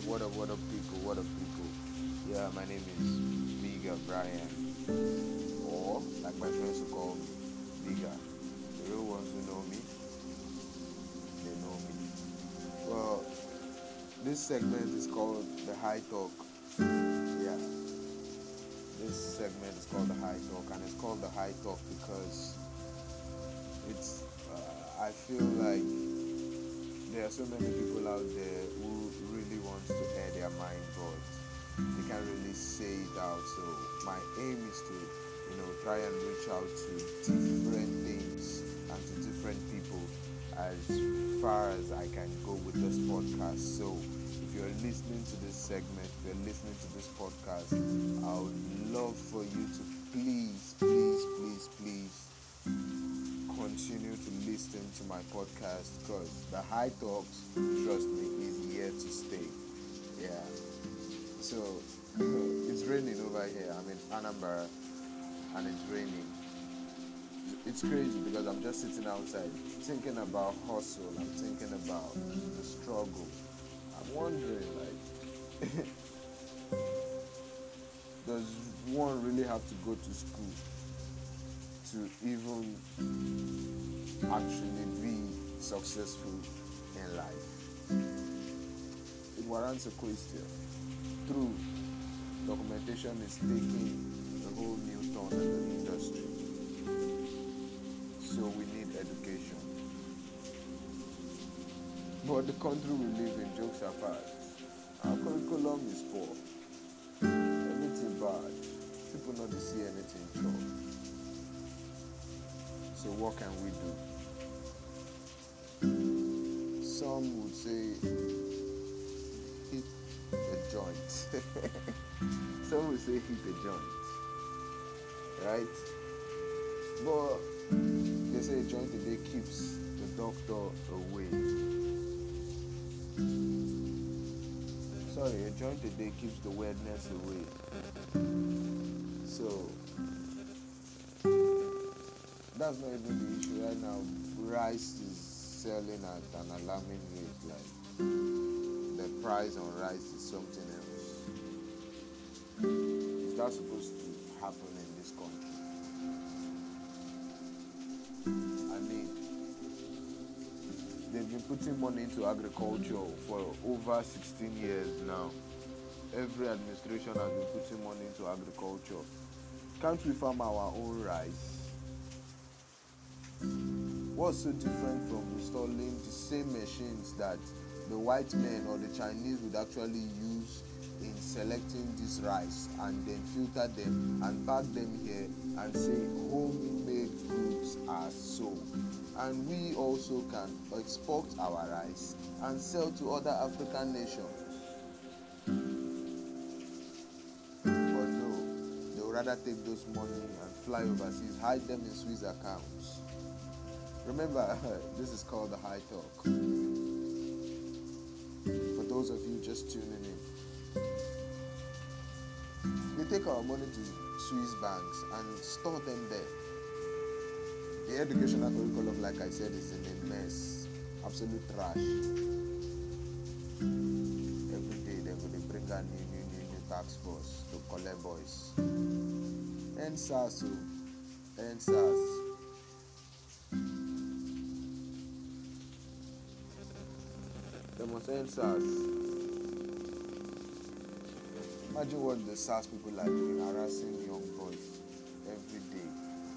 up, what up, what up, people, what up, people? Yeah, my name is Bigger Brian, or like my friends call me, Bigger. The real ones who know me, they know me. Well, this segment is called the High Talk. Yeah, this segment is called the High Talk, and it's called the High Talk because it's. Uh, I feel like there are so many people out there who really wants to air their mind, but they can't really say it out. So my aim is to, you know, try and reach out to different things and to different people as far as I can go with this podcast. So if you're listening to this segment, if you're listening to this podcast, I would love for you to please, please, please, please continue to listen to my podcast because the high talks, trust me, is here to stay. Yeah. So it's raining over here. I'm in Anambra and it's raining. It's crazy because I'm just sitting outside thinking about hustle. I'm thinking about the struggle. I'm wondering like does one really have to go to school to even actually be successful in life? It warrants a question. True, documentation is taking a whole new turn in the industry. So we need education. But the country we live in, jokes apart, our curriculum is poor. Anything bad. People not see anything chop. So what can we do? Some would say hit a joint. Some would say hit a joint. Right? But they say a joint a day keeps the doctor away. Sorry, a joint a day keeps the weirdness away. So that's not even the issue right now. Rice is selling at an alarming rate. Like the price on rice is something else. Is that supposed to happen in this country? I mean, they've been putting money into agriculture for over 16 years now. Every administration has been putting money into agriculture. Can't we farm our own rice? What's so different from installing the same machines that the white men or the Chinese would actually use in selecting this rice and then filter them and pack them here and say homemade goods are sold? And we also can export our rice and sell to other African nations. But no, they would rather take those money and fly overseas, hide them in Swiss accounts. Remember, this is called the High Talk. For those of you just tuning in, they take our money to Swiss banks and store them there. The educational curriculum, like I said, is in a mess. Absolute trash. Every day they will bring a new, new, new, new tax force to collect boys. And SARS, and. Must SARS. Imagine what the SARS people are doing, harassing young boys every day,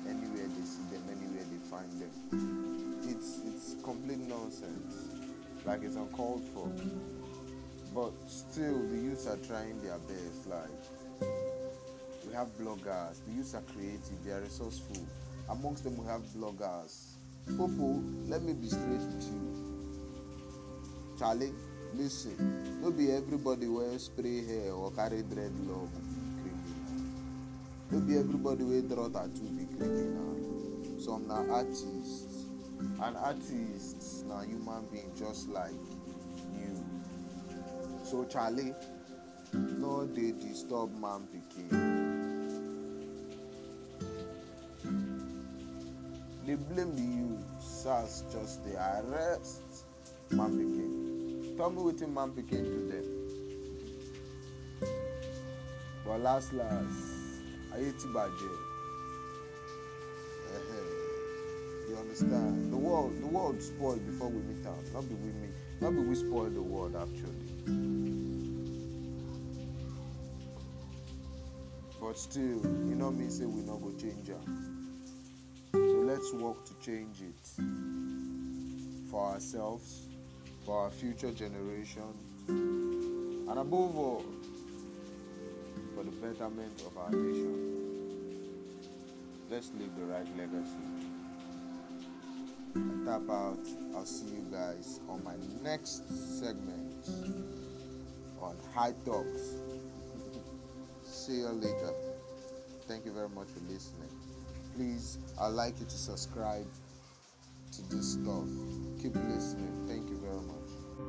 anywhere they see them, anywhere they find them. It's it's complete nonsense. Like it's uncalled for. But still, the youths are trying their best. Like we have bloggers. The youths are creative. They are resourceful. Amongst them, we have bloggers. Popo, let me be straight with you. Charlie, listen. No be everybody wear spray hair or carry dreadlock be criminal. No be everybody wey draw tattoo be criminal. Some na artists. And artists na human being just like you. So Charlie, no dey disturb man pikin. They blame the youth, just dey arrest man pikin. Tell me wetin man pikin do them. but last last ayé ti bàjẹ́ you understand? The world the world spoil before we meet am no be we meet no be we spoil the world actually. But still you know me say we no go change am. So let's work to change it for ourselves for our future generation and above all for the betterment of our nation. Let's leave the right legacy. And tap out. I'll see you guys on my next segment on High Talks. see you later. Thank you very much for listening. Please, I'd like you to subscribe to this stuff. Keep listening.